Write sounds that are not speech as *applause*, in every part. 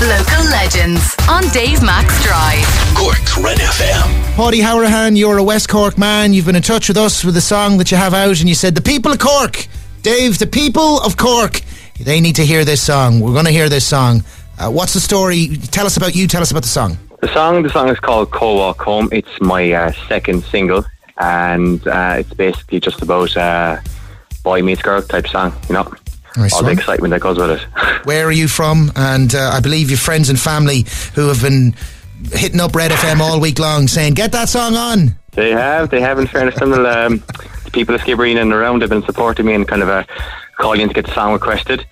Local legends on Dave Max Drive. Cork's Red FM. Paudy Hourihane, you're a West Cork man. You've been in touch with us with the song that you have out, and you said, The people of Cork. Dave, the people of Cork, they need to hear this song. We're going to hear this song. Uh, what's the story? Tell us about you, tell us about the song. The song, the song is called "Cold Walk Home." It's my uh, second single, and uh, it's basically just about uh, boy meets girl type song. You know, Nice all the excitement that goes with it. *laughs* Where are you from? And uh, I believe your friends and family who have been hitting up Red FM all week long saying, Get that song on. they have, they have. In fairness, to them, um, the people of Skibbereen and around have been supporting me and kind of uh, calling to get the song requested.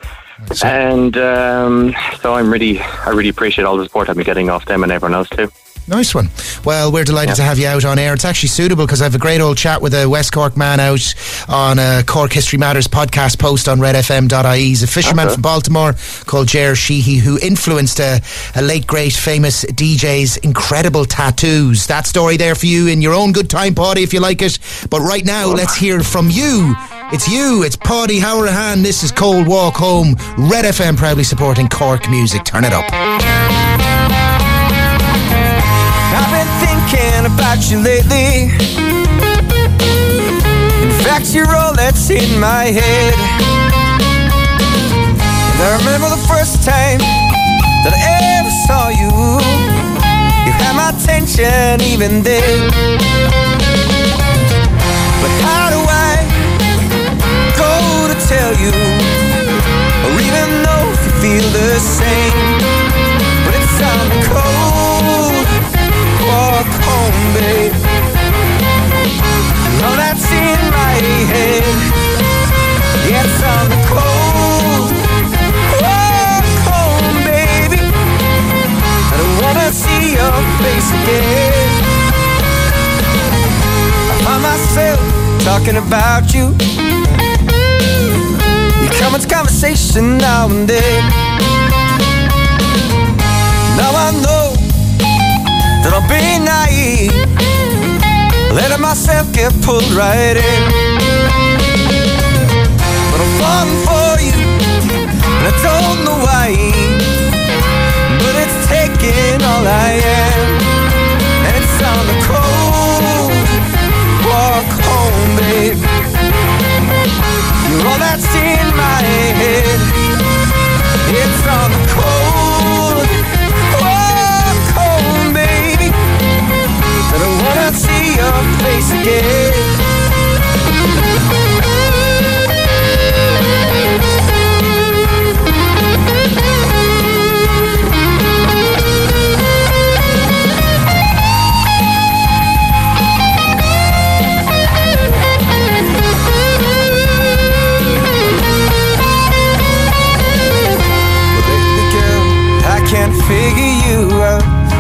And um, so I'm really, I really appreciate all the support I've been getting off them and everyone else too. Nice one. Well, we're delighted to have you out on air. It's actually suitable because I have a great old chat with a West Cork man out on a Cork History Matters podcast post on redfm.ie. He's a fisherman Okay. from Baltimore called Jer Sheehy who influenced a, a late great famous DJ's incredible tattoos. That story there for you in your own good time, Paudy, if you like it. But right now, let's hear from you. It's you, it's Paudy Hourihane. This is Cold Walk Home. Red FM proudly supporting Cork music. Turn it up. Thinking about you lately. In fact, you're all that's in my head. And I remember the first time that I ever saw you. You had my attention even then. But how talking about you. You come into conversation now and then. Now I know that I'll be naive, letting myself get pulled right in.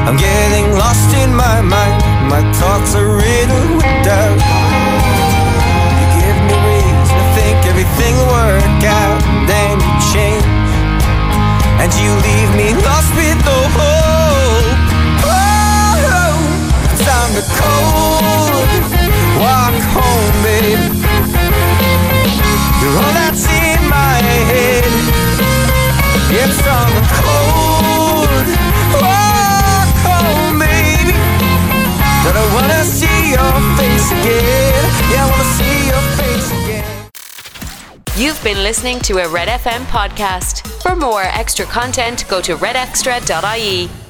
I'm getting lost in my mind. My thoughts are riddled with doubt. You give me reason to think everything will work out. Then you change, and you leave You've been listening to a Red FM podcast. For more extra content, go to redextra.ie.